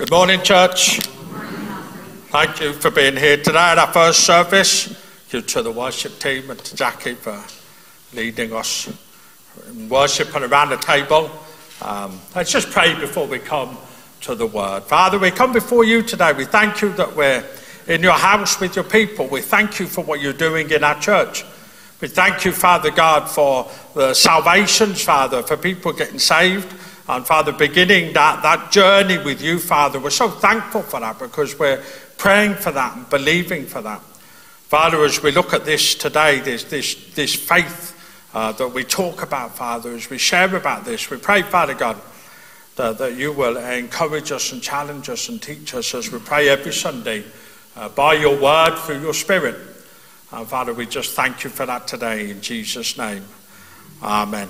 Good morning, church. Thank you for being here today at our first service. Thank you to the worship team and to Jackie for leading us in worship and around the table. Um, let's just pray before we come to the word. Father, we come before you today. We thank you that we're in your house with your people. We thank you for what you're doing in our church. We thank you, Father God, for the salvations, Father, for people getting saved. And Father, beginning that, that journey with you, Father, we're so thankful for that because we're praying for that and believing for that. Father, as we look at this today, this, this, this faith uh, that we talk about, Father, as we share about this, we pray, Father God, that, that you will encourage us and challenge us and teach us as we pray every Sunday uh, by your word through your Spirit. And Father, we just thank you for that today in Jesus' name. Amen.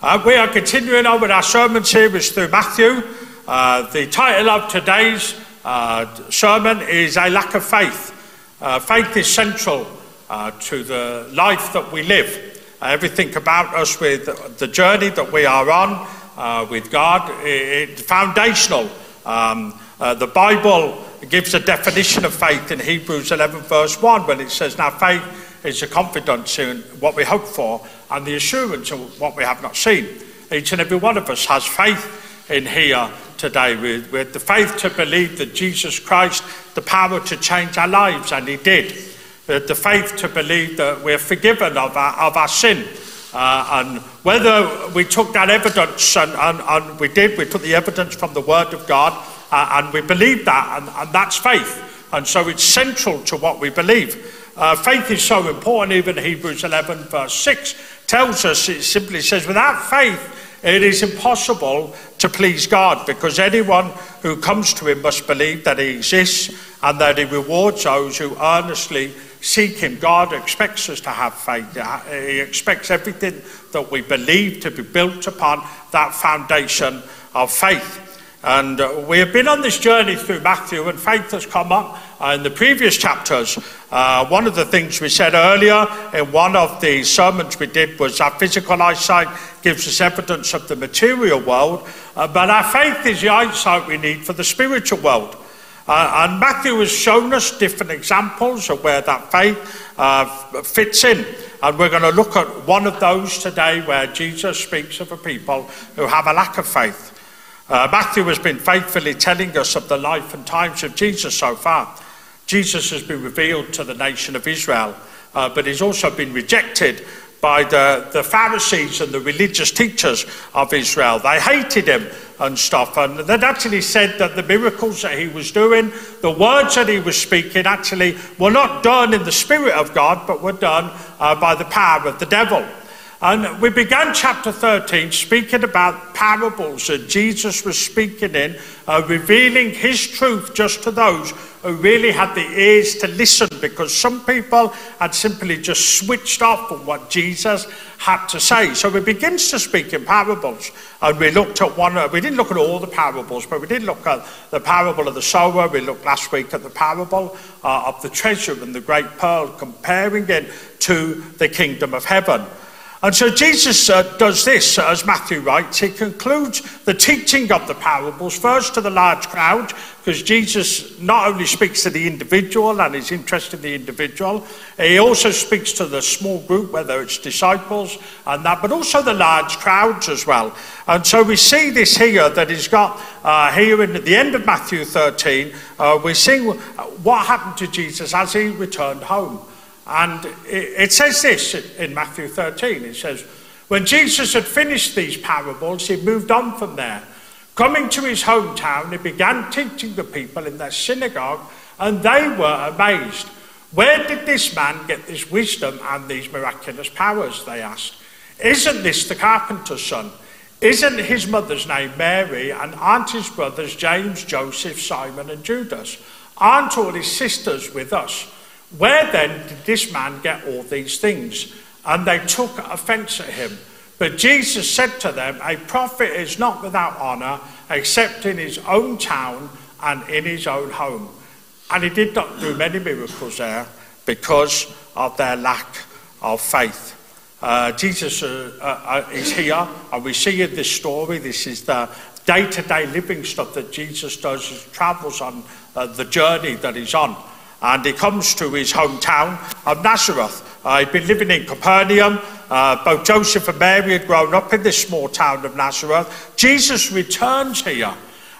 Uh, we are continuing on with our sermon series through Matthew. Uh, the title of today's uh, sermon is A Lack of Faith. Uh, faith is central uh, to the life that we live. everything about us with the journey that we are on uh, with God, it's foundational. Um, the Bible gives a definition of faith in Hebrews 11, verse 1, when it says, Now faith is the confidence in what we hope for and the assurance of what we have not seen. Each and every one of us has faith in here today with, with the faith to believe that Jesus Christ, the power to change our lives, and He did. We The, the faith to believe that we're forgiven of our, of our sin. Uh, and whether we took that evidence, and, and, and, we did, we took the evidence from the Word of God, uh, and we believe that, and, and that's faith. And so it's central to what we believe. Uh, faith is so important, even Hebrews 11, verse 6 tells us, it simply says, without faith, it is impossible to please God because anyone who comes to him must believe that he exists and that he rewards those who earnestly seek him. God expects us to have faith. He expects everything that we believe to be built upon that foundation of faith. And uh, we have been on this journey through Matthew, and faith has come up uh, in the previous chapters. Uh, one of the things we said earlier in one of the sermons we did was our physical eyesight gives us evidence of the material world, uh, but our faith is the eyesight we need for the spiritual world. Uh, and Matthew has shown us different examples of where that faith uh, fits in. And we're going to look at one of those today where Jesus speaks of a people who have a lack of faith. Uh, Matthew has been faithfully telling us of the life and times of Jesus so far. Jesus has been revealed to the nation of Israel, uh, but he's also been rejected by the, the Pharisees and the religious teachers of Israel. They hated him and stuff, and they'd actually said that the miracles that he was doing, the words that he was speaking, actually were not done in the Spirit of God, but were done uh, by the power of the devil. And we began chapter 13 speaking about parables that Jesus was speaking in, uh, revealing his truth just to those who really had the ears to listen, because some people had simply just switched off from what Jesus had to say. So we begins to speak in parables, and we looked at one. We didn't look at all the parables, but we did look at the parable of the sower. We looked last week at the parable uh, of the treasure and the great pearl, comparing it to the kingdom of heaven. And so Jesus uh, does this, uh, as Matthew writes. He concludes the teaching of the parables first to the large crowd, because Jesus not only speaks to the individual and is interested in the individual, he also speaks to the small group, whether it's disciples and that, but also the large crowds as well. And so we see this here that he's got uh, here in, at the end of Matthew 13. Uh, we see what happened to Jesus as he returned home. And it says this in Matthew 13. It says, When Jesus had finished these parables, he moved on from there. Coming to his hometown, he began teaching the people in their synagogue, and they were amazed. Where did this man get this wisdom and these miraculous powers? They asked. Isn't this the carpenter's son? Isn't his mother's name Mary? And aren't his brothers James, Joseph, Simon, and Judas? Aren't all his sisters with us? Where then did this man get all these things? And they took offense at him. But Jesus said to them, A prophet is not without honor except in his own town and in his own home. And he did not do many miracles there because of their lack of faith. Uh, Jesus uh, uh, is here, and we see in this story, this is the, day to day living stuff that Jesus does he travels on uh, the journey that he's on. And he comes to his hometown of Nazareth. Uh, he'd been living in Capernaum. Uh, both Joseph and Mary had grown up in this small town of Nazareth. Jesus returns here.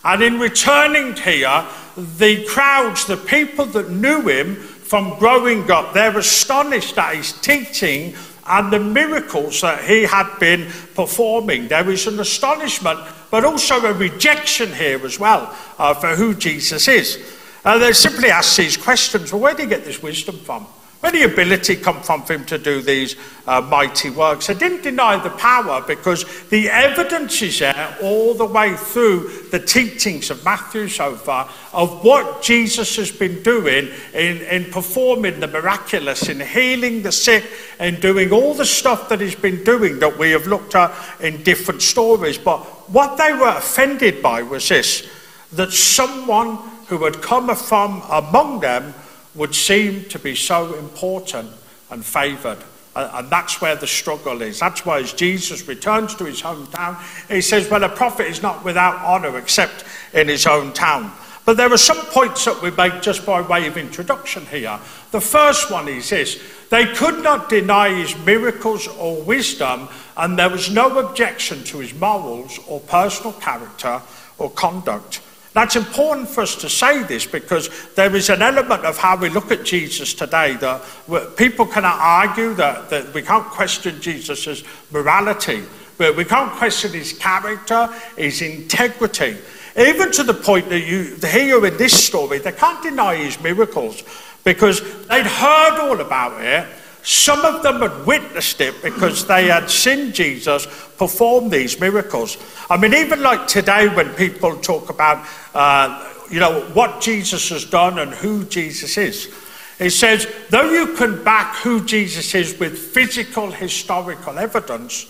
And in returning here, the crowds, the people that knew him from growing up, they're astonished at his teaching and the miracles that he had been performing. There is an astonishment, but also a rejection here as well uh, for who Jesus is. Uh, they simply ask these questions well, where do you get this wisdom from? Where did the ability come from for him to do these uh, mighty works? They didn't deny the power because the evidence is there all the way through the teachings of Matthew so far of what Jesus has been doing in, in performing the miraculous, in healing the sick, and doing all the stuff that he's been doing that we have looked at in different stories. But what they were offended by was this that someone who had come from among them would seem to be so important and favoured. And that's where the struggle is. That's why as Jesus returns to his hometown, he says, Well, a prophet is not without honour except in his own town. But there are some points that we make just by way of introduction here. The first one is this they could not deny his miracles or wisdom, and there was no objection to his morals or personal character or conduct. That's important for us to say this because there is an element of how we look at Jesus today that people cannot argue that, that we can't question Jesus' morality, but we can't question his character, his integrity. Even to the point that you hear in this story, they can't deny his miracles because they'd heard all about it some of them had witnessed it because they had seen Jesus perform these miracles. I mean, even like today, when people talk about, uh, you know, what Jesus has done and who Jesus is, it says, though you can back who Jesus is with physical, historical evidence,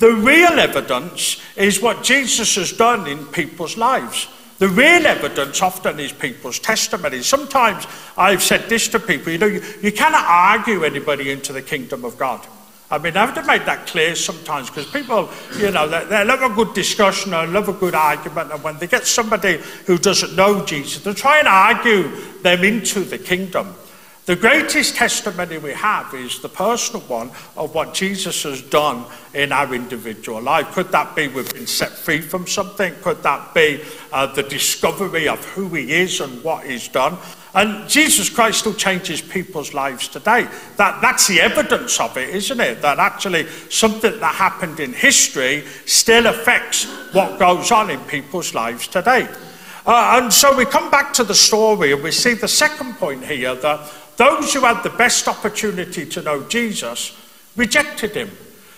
the real evidence is what Jesus has done in people's lives. The real evidence often is people's testimonies. Sometimes I've said this to people you know, you, you cannot argue anybody into the kingdom of God. I mean, I have to make that clear sometimes because people, you know, they, they love a good discussion and love a good argument. And when they get somebody who doesn't know Jesus, they try and argue them into the kingdom. The greatest testimony we have is the personal one of what Jesus has done in our individual life. Could that be we've been set free from something? Could that be uh, the discovery of who he is and what he's done? And Jesus Christ still changes people's lives today. That, that's the evidence of it, isn't it? That actually something that happened in history still affects what goes on in people's lives today. Uh, and so we come back to the story and we see the second point here that those who had the best opportunity to know Jesus rejected him.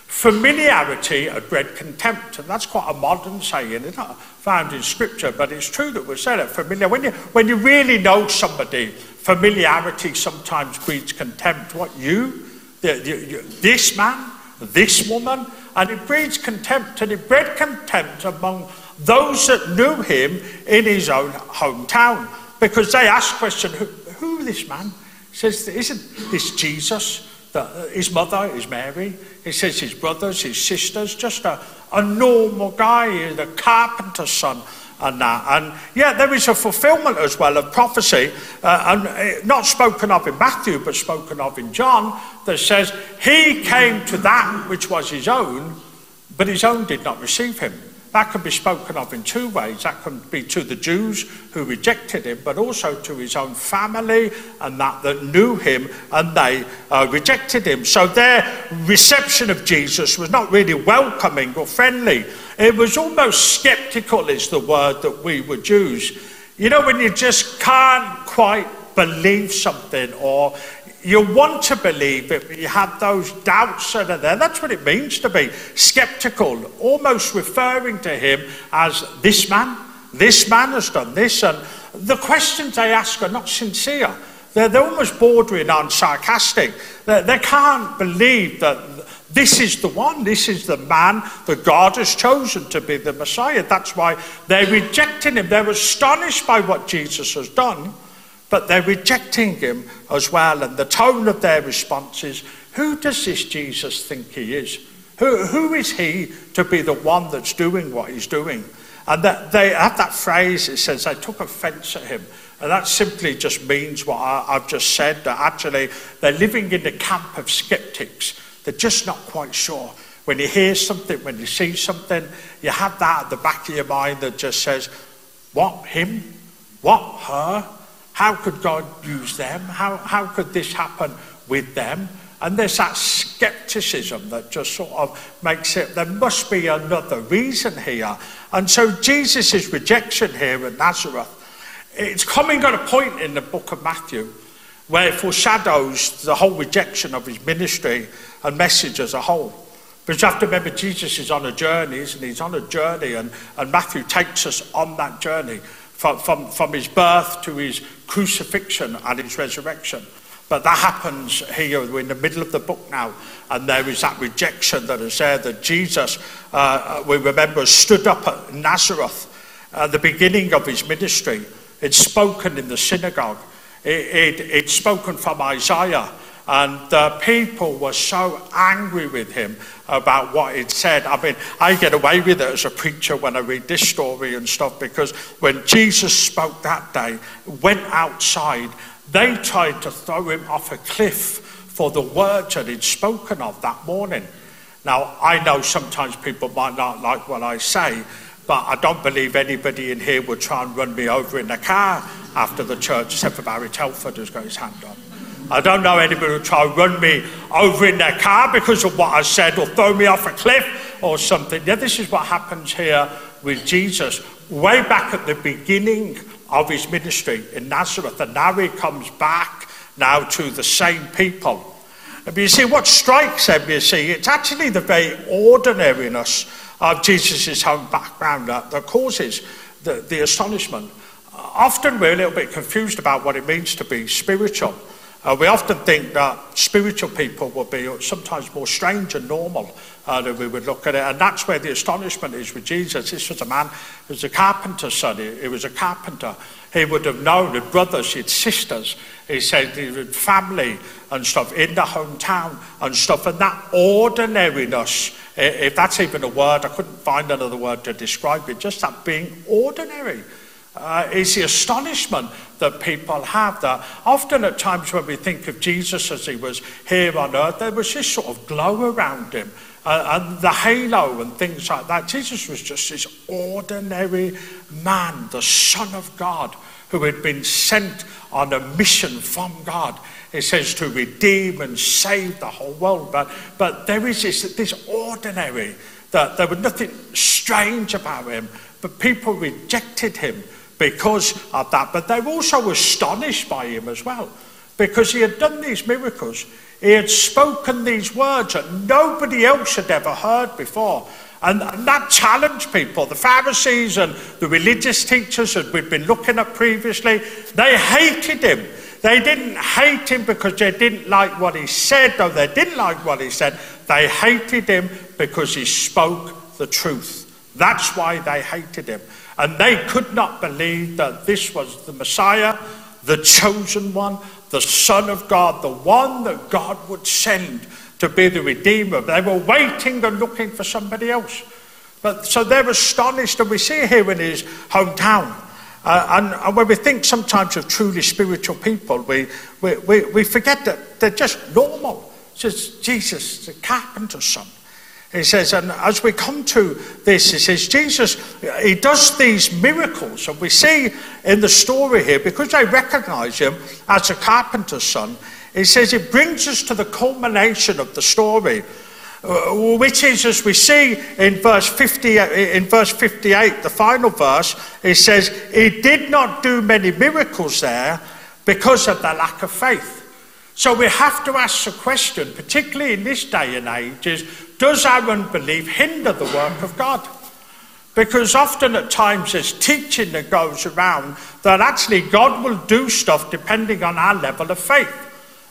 Familiarity had bred contempt, and that's quite a modern saying, it's not found in Scripture, but it's true that we say that familiar. When you, when you really know somebody, familiarity sometimes breeds contempt. What you, the, the, this man, this woman, and it breeds contempt, and it bred contempt among those that knew him in his own hometown, because they asked question, who, who this man? Says, Isn't this Jesus? That uh, his mother is Mary. He says his brothers, his sisters, just a, a normal guy, the carpenter's son and that. And yeah, there is a fulfillment as well of prophecy, uh, and uh, not spoken of in Matthew, but spoken of in John, that says, He came to that which was his own, but his own did not receive him. That can be spoken of in two ways. That can be to the Jews who rejected him, but also to his own family and that that knew him and they uh, rejected him. So their reception of Jesus was not really welcoming or friendly. It was almost skeptical, is the word that we would use. You know, when you just can't quite believe something or you want to believe it, but you have those doubts that are there. That's what it means to be skeptical, almost referring to him as this man. This man has done this. And the questions they ask are not sincere. They're, they're almost bordering on sarcastic. They, they can't believe that this is the one, this is the man that God has chosen to be the Messiah. That's why they're rejecting him. They're astonished by what Jesus has done but they're rejecting him as well. And the tone of their response is Who does this Jesus think he is? Who, who is he to be the one that's doing what he's doing? And that they have that phrase, it says they took offense at him. And that simply just means what I, I've just said, that actually they're living in the camp of skeptics. They're just not quite sure. When you hear something, when you see something, you have that at the back of your mind that just says, What, him? What, her? How could God use them? How, how could this happen with them? And there's that skepticism that just sort of makes it, there must be another reason here. And so Jesus' rejection here at Nazareth, it's coming at a point in the book of Matthew where it foreshadows the whole rejection of his ministry and message as a whole. But you have to remember, Jesus is on a journey, isn't he? He's on a journey, and, and Matthew takes us on that journey from, from, from his birth to his crucifixion and his resurrection. But that happens here. We're in the middle of the book now, and there is that rejection that is there that Jesus, uh, uh we remember, stood up at Nazareth at the beginning of his ministry. It's spoken in the synagogue, it, it, it's spoken from Isaiah. And the people were so angry with him about what he'd said. I mean, I get away with it as a preacher when I read this story and stuff because when Jesus spoke that day, went outside, they tried to throw him off a cliff for the words that he'd spoken of that morning. Now, I know sometimes people might not like what I say, but I don't believe anybody in here would try and run me over in a car after the church, except for Barry Telford, who's got his hand up. I don't know anybody who try and run me over in their car because of what I said or throw me off a cliff or something. Yeah, this is what happens here with Jesus. Way back at the beginning of his ministry in Nazareth, and now he comes back now to the same people. But you see, what strikes them, you see, it's actually the very ordinariness of Jesus' own background that, that causes the, the astonishment. Often we're a little bit confused about what it means to be spiritual. Uh, we often think that spiritual people will be sometimes more strange and normal uh, than we would look at it. And that's where the astonishment is with Jesus. This was a man who was a carpenter's son. He, he was a carpenter. He would have known the brothers, his sisters. He said he had family and stuff in the hometown and stuff. And that ordinariness, if that's even a word, I couldn't find another word to describe it, just that being ordinary uh, is the astonishment that people have that often at times when we think of Jesus as he was here on earth, there was this sort of glow around him uh, and the halo and things like that. Jesus was just this ordinary man, the Son of God, who had been sent on a mission from God. It says to redeem and save the whole world. But, but there is this, this ordinary, that there was nothing strange about him, but people rejected him because of that. But they were also astonished by him as well because he had done these miracles. He had spoken these words that nobody else had ever heard before. And, that challenged people. The Pharisees and the religious teachers that we'd been looking at previously, they hated him. They didn't hate him because they didn't like what he said, or they didn't like what he said. They hated him because he spoke the truth. That's why they hated him. And they could not believe that this was the Messiah, the chosen one, the Son of God, the one that God would send to be the Redeemer. They were waiting and looking for somebody else. But so they're astonished, and we see here in his hometown. Uh, and, and, when we think sometimes of truly spiritual people, we, we, we, we forget that they're just normal. It's just Jesus, the carpenter's son. He says, and as we come to this, he says, Jesus, he does these miracles. And we see in the story here, because they recognize him as a carpenter's son, he says it brings us to the culmination of the story, uh, which is, as we see in verse, 50, in verse 58, the final verse, he says, He did not do many miracles there because of the lack of faith. So we have to ask the question, particularly in this day and age, is does our unbelief hinder the work of God? Because often at times there's teaching that goes around that actually God will do stuff depending on our level of faith.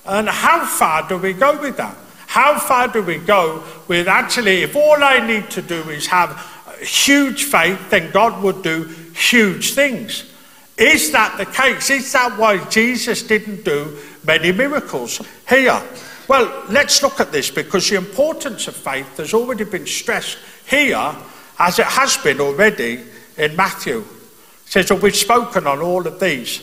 And how far do we go with that? How far do we go with actually, if all I need to do is have huge faith, then God would do huge things? Is that the case? Is that why Jesus didn't do many miracles here? Well, let's look at this because the importance of faith has already been stressed here, as it has been already in Matthew. It says, well, we've spoken on all of these.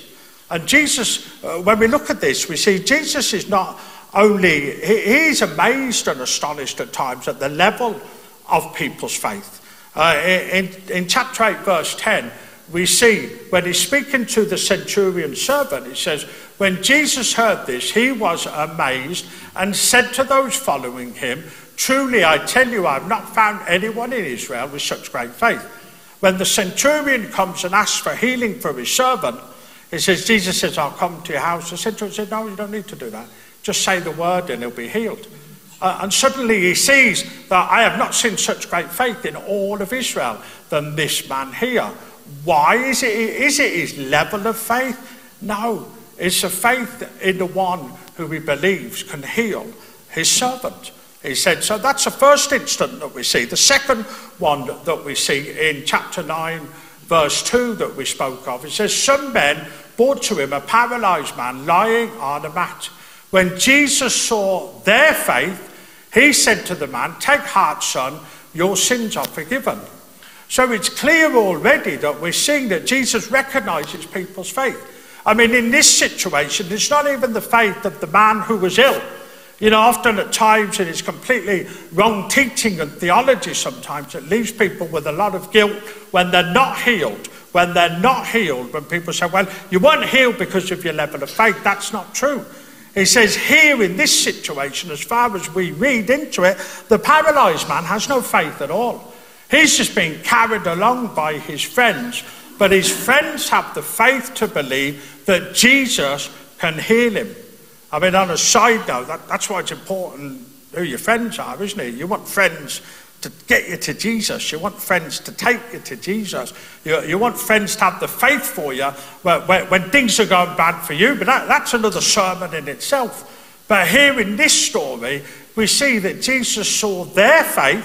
And Jesus, uh, when we look at this, we see Jesus is not only, he, he's amazed and astonished at times at the level of people's faith. Uh, in, in chapter 8, verse 10, we see when he's speaking to the centurion servant, he says, When Jesus heard this, he was amazed and said to those following him, Truly I tell you, I have not found anyone in Israel with such great faith. When the centurion comes and asks for healing for his servant, he says, Jesus says, I'll come to your house. The centurion said, No, you don't need to do that. Just say the word and he'll be healed. Uh, and suddenly he sees that I have not seen such great faith in all of Israel than this man here. Why is it? Is it his level of faith? No, it's a faith in the one who he believes can heal his servant. He said, so that's the first instant that we see. The second one that we see in chapter 9, verse 2 that we spoke of, it says, Some men brought to him a paralyzed man lying on a mat. When Jesus saw their faith, he said to the man, Take heart, son, your sins are forgiven. So it's clear already that we're seeing that Jesus recognizes people's faith. I mean, in this situation, it's not even the faith of the man who was ill. You know, often at times it is completely wrong teaching and theology sometimes that leaves people with a lot of guilt when they're not healed. When they're not healed, when people say, well, you weren't healed because of your level of faith, that's not true. He says, here in this situation, as far as we read into it, the paralyzed man has no faith at all. He's just being carried along by his friends, but his friends have the faith to believe that Jesus can heal him. I mean, on a side note, that, that's why it's important who your friends are, isn't it? You want friends to get you to Jesus. You want friends to take you to Jesus. You, you want friends to have the faith for you when, when, when things are going bad for you. But that, that's another sermon in itself. But here in this story, we see that Jesus saw their faith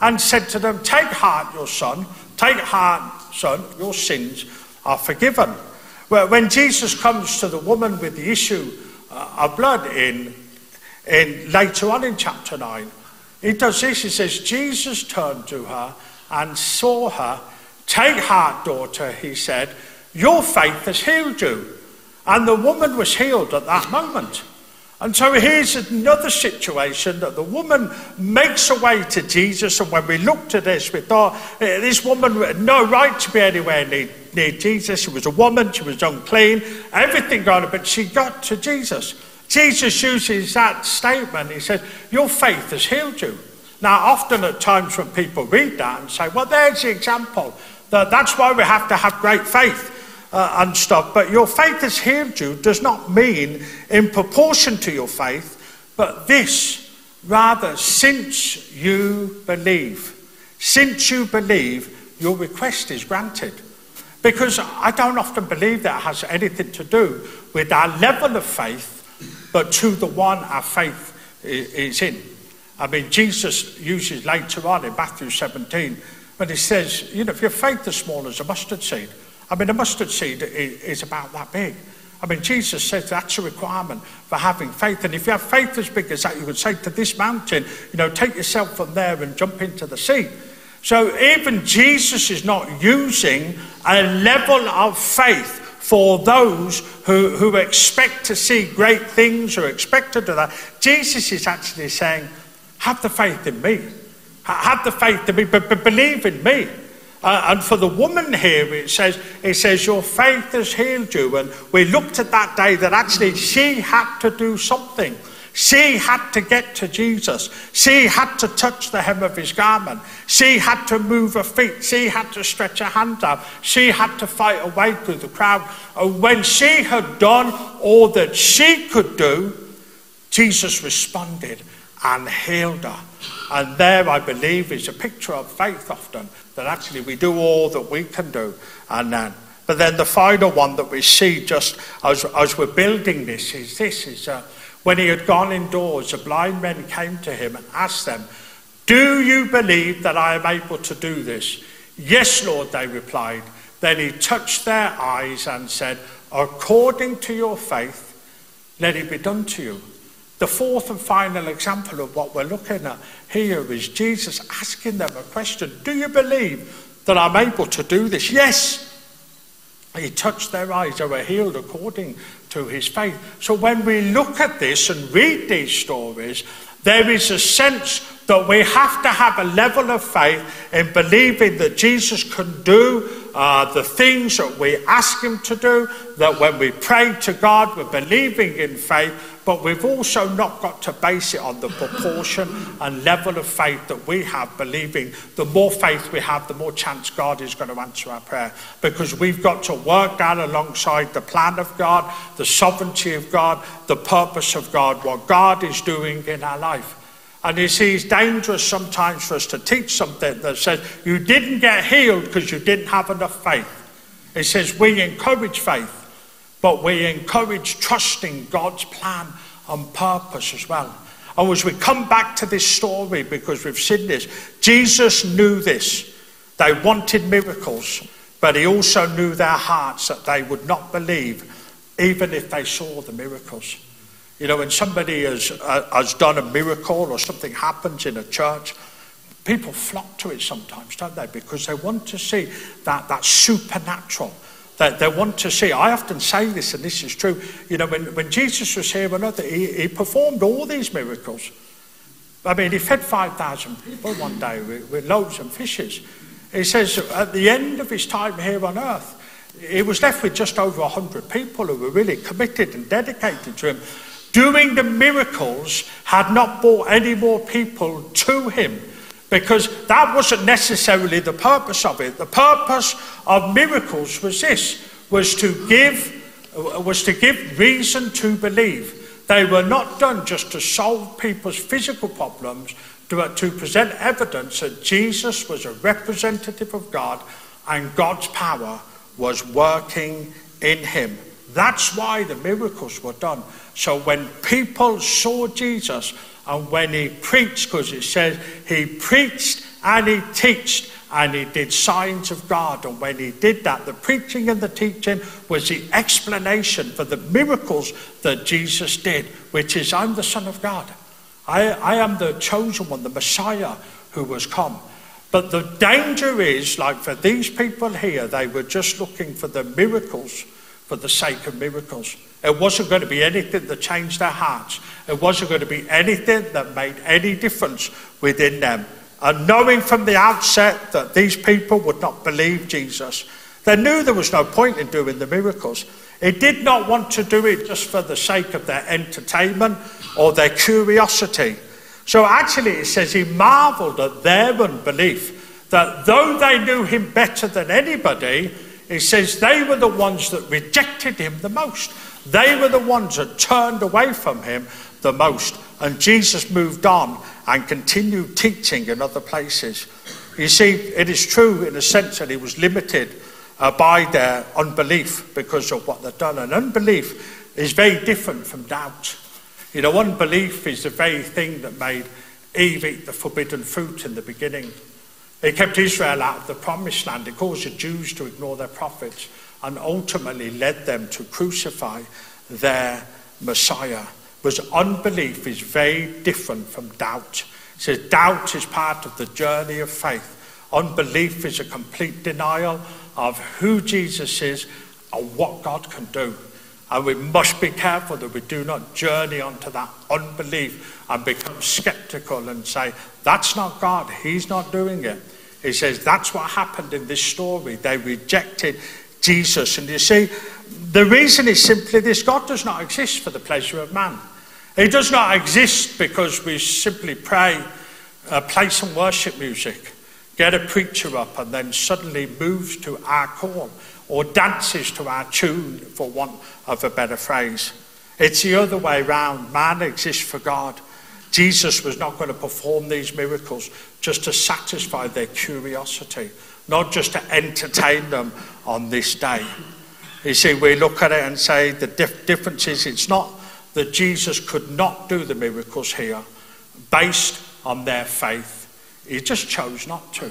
and said to them, Take heart, your son, take heart, son, your sins are forgiven. Well, when Jesus comes to the woman with the issue uh, of blood in, in later on in chapter 9, he does this. He says, Jesus turned to her and saw her. Take heart, daughter, he said, your faith has healed you. And the woman was healed at that moment. And so here's another situation that the woman makes her way to Jesus. And when we looked at this, we thought eh, this woman had no right to be anywhere near, near Jesus. She was a woman, she was unclean, everything on but she got to Jesus. Jesus uses that statement. He says, Your faith has healed you. Now, often at times when people read that and say, Well, there's the example. That that's why we have to have great faith uh, and stuff. But your faith has healed you does not mean in proportion to your faith, but this, rather, since you believe. Since you believe, your request is granted. Because I don't often believe that has anything to do with our level of faith, but to the one our faith is in. I mean, Jesus uses later on in Matthew 17 when he says, you know, if your faith is small as a mustard seed, I mean, a mustard seed is about that big. I mean, Jesus says that's a requirement for having faith. And if you have faith as big as that, you would say to this mountain, you know, take yourself from there and jump into the sea. So even Jesus is not using a level of faith for those who, who expect to see great things or expect to do that. Jesus is actually saying, have the faith in me. Have the faith in me, but, but believe in me. Uh, and for the woman here, it says, it says, Your faith has healed you. And we looked at that day that actually she had to do something. She had to get to Jesus. She had to touch the hem of his garment. She had to move her feet. She had to stretch her hands out. She had to fight her way through the crowd. And when she had done all that she could do, Jesus responded and healed her. And there, I believe, is a picture of faith often that actually we do all that we can do. And then, but then the final one that we see just as, as we're building this is this is uh, when he had gone indoors, the blind men came to him and asked them, Do you believe that I am able to do this? Yes, Lord, they replied. Then he touched their eyes and said, According to your faith, let it be done to you. The fourth and final example of what we're looking at here is Jesus asking them a question Do you believe that I'm able to do this? Yes. He touched their eyes, they were healed according to his faith. So when we look at this and read these stories, there is a sense that we have to have a level of faith in believing that Jesus can do uh, the things that we ask him to do, that when we pray to God, we're believing in faith, but we've also not got to base it on the proportion and level of faith that we have, believing the more faith we have, the more chance God is going to answer our prayer. Because we've got to work that alongside the plan of God, the sovereignty of God, the purpose of God, what God is doing in our life. And you see, it's dangerous sometimes for us to teach something that says you didn't get healed because you didn't have enough faith. It says we encourage faith but we encourage trusting God's plan and purpose as well. And as we come back to this story, because we've seen this, Jesus knew this. They wanted miracles, but he also knew their hearts that they would not believe, even if they saw the miracles. You know, when somebody has, uh, has done a miracle or something happens in a church, people flock to it sometimes, don't they? Because they want to see that, that supernatural they, they want to see. I often say this, and this is true. You know, when, when Jesus was here on earth, he, he performed all these miracles. I mean, he fed 5,000 people one day with, with loaves and fishes. He says at the end of his time here on earth, he was left with just over 100 people who were really committed and dedicated to him. Doing the miracles had not brought any more people to him because that wasn't necessarily the purpose of it. The purpose of miracles was this, was to give, was to give reason to believe. They were not done just to solve people's physical problems, but to present evidence that Jesus was a representative of God and God's power was working in him. That's why the miracles were done. So when people saw Jesus, and when he preached, because it says he preached and he taught and he did signs of God. And when he did that, the preaching and the teaching was the explanation for the miracles that Jesus did, which is, I'm the Son of God. I, I am the chosen one, the Messiah who was come. But the danger is, like for these people here, they were just looking for the miracles for the sake of miracles. It wasn't going to be anything that changed their hearts. It wasn't going to be anything that made any difference within them. And knowing from the outset that these people would not believe Jesus, they knew there was no point in doing the miracles. He did not want to do it just for the sake of their entertainment or their curiosity. So actually, it says he marveled at their unbelief, that though they knew him better than anybody, he says they were the ones that rejected him the most. They were the ones that turned away from him the most. And Jesus moved on and continued teaching in other places. You see, it is true in a sense that he was limited uh, by their unbelief because of what they'd done. And unbelief is very different from doubt. You know, unbelief is the very thing that made Eve eat the forbidden fruit in the beginning. It kept Israel out of the promised land. It caused the Jews to ignore their prophets and ultimately led them to crucify their Messiah. Because unbelief is very different from doubt. It says doubt is part of the journey of faith. Unbelief is a complete denial of who Jesus is and what God can do. And we must be careful that we do not journey onto that unbelief and become skeptical and say, that's not God, He's not doing it. He says that's what happened in this story. They rejected Jesus. And you see, the reason is simply this God does not exist for the pleasure of man. He does not exist because we simply pray, uh, play some worship music, get a preacher up, and then suddenly moves to our call or dances to our tune, for want of a better phrase. It's the other way round. Man exists for God. Jesus was not going to perform these miracles just to satisfy their curiosity, not just to entertain them on this day. You see, we look at it and say the dif- difference is it's not that Jesus could not do the miracles here based on their faith. He just chose not to.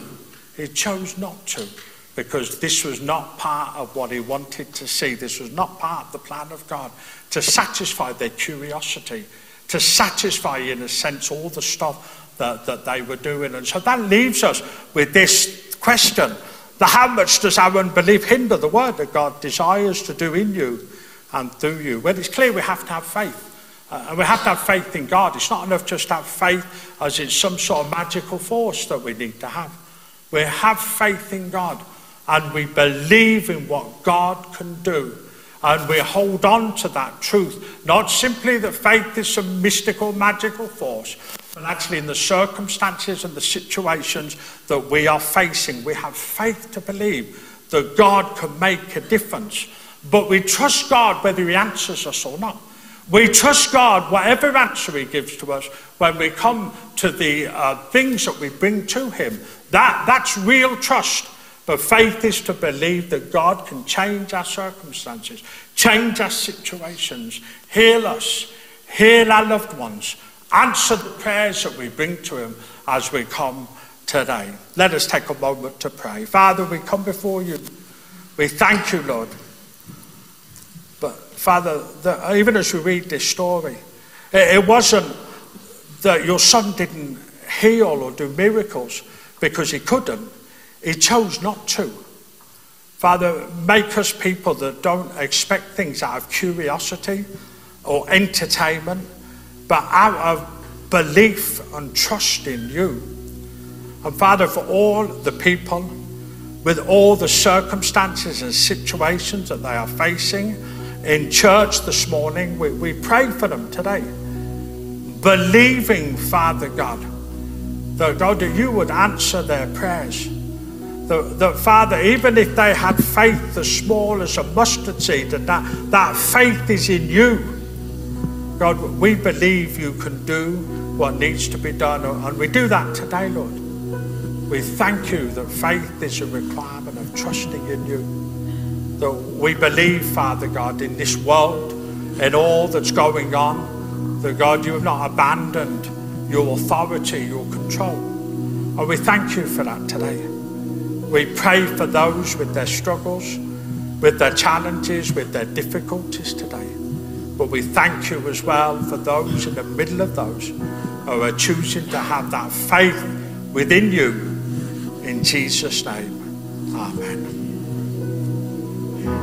He chose not to because this was not part of what he wanted to see. This was not part of the plan of God to satisfy their curiosity to satisfy, in a sense, all the stuff that, that they were doing. And so that leaves us with this question the how much does our unbelief hinder the work that God desires to do in you and through you? Well, it's clear we have to have faith. Uh, and we have to have faith in God. It's not enough just to have faith as in some sort of magical force that we need to have. We have faith in God and we believe in what God can do. And we hold on to that truth. Not simply that faith is some mystical, magical force, but actually in the circumstances and the situations that we are facing, we have faith to believe that God can make a difference. But we trust God whether He answers us or not. We trust God, whatever answer He gives to us, when we come to the uh, things that we bring to Him. That, that's real trust. But faith is to believe that God can change our circumstances, change our situations, heal us, heal our loved ones, answer the prayers that we bring to Him as we come today. Let us take a moment to pray. Father, we come before you. We thank you, Lord. But Father, the, even as we read this story, it wasn't that your son didn't heal or do miracles because he couldn't. He chose not to. Father, make us people that don't expect things out of curiosity or entertainment, but out of belief and trust in you. And Father, for all the people, with all the circumstances and situations that they are facing in church this morning, we, we pray for them today. Believing, Father God, that God, that you would answer their prayers that, Father, even if they had faith as small as a mustard seed, and that, that faith is in you, God, we believe you can do what needs to be done. And we do that today, Lord. We thank you that faith is a requirement of trusting in you. That we believe, Father God, in this world, in all that's going on, that God, you have not abandoned your authority, your control. And we thank you for that today. We pray for those with their struggles, with their challenges, with their difficulties today. But we thank you as well for those in the middle of those who are choosing to have that faith within you. In Jesus' name, Amen.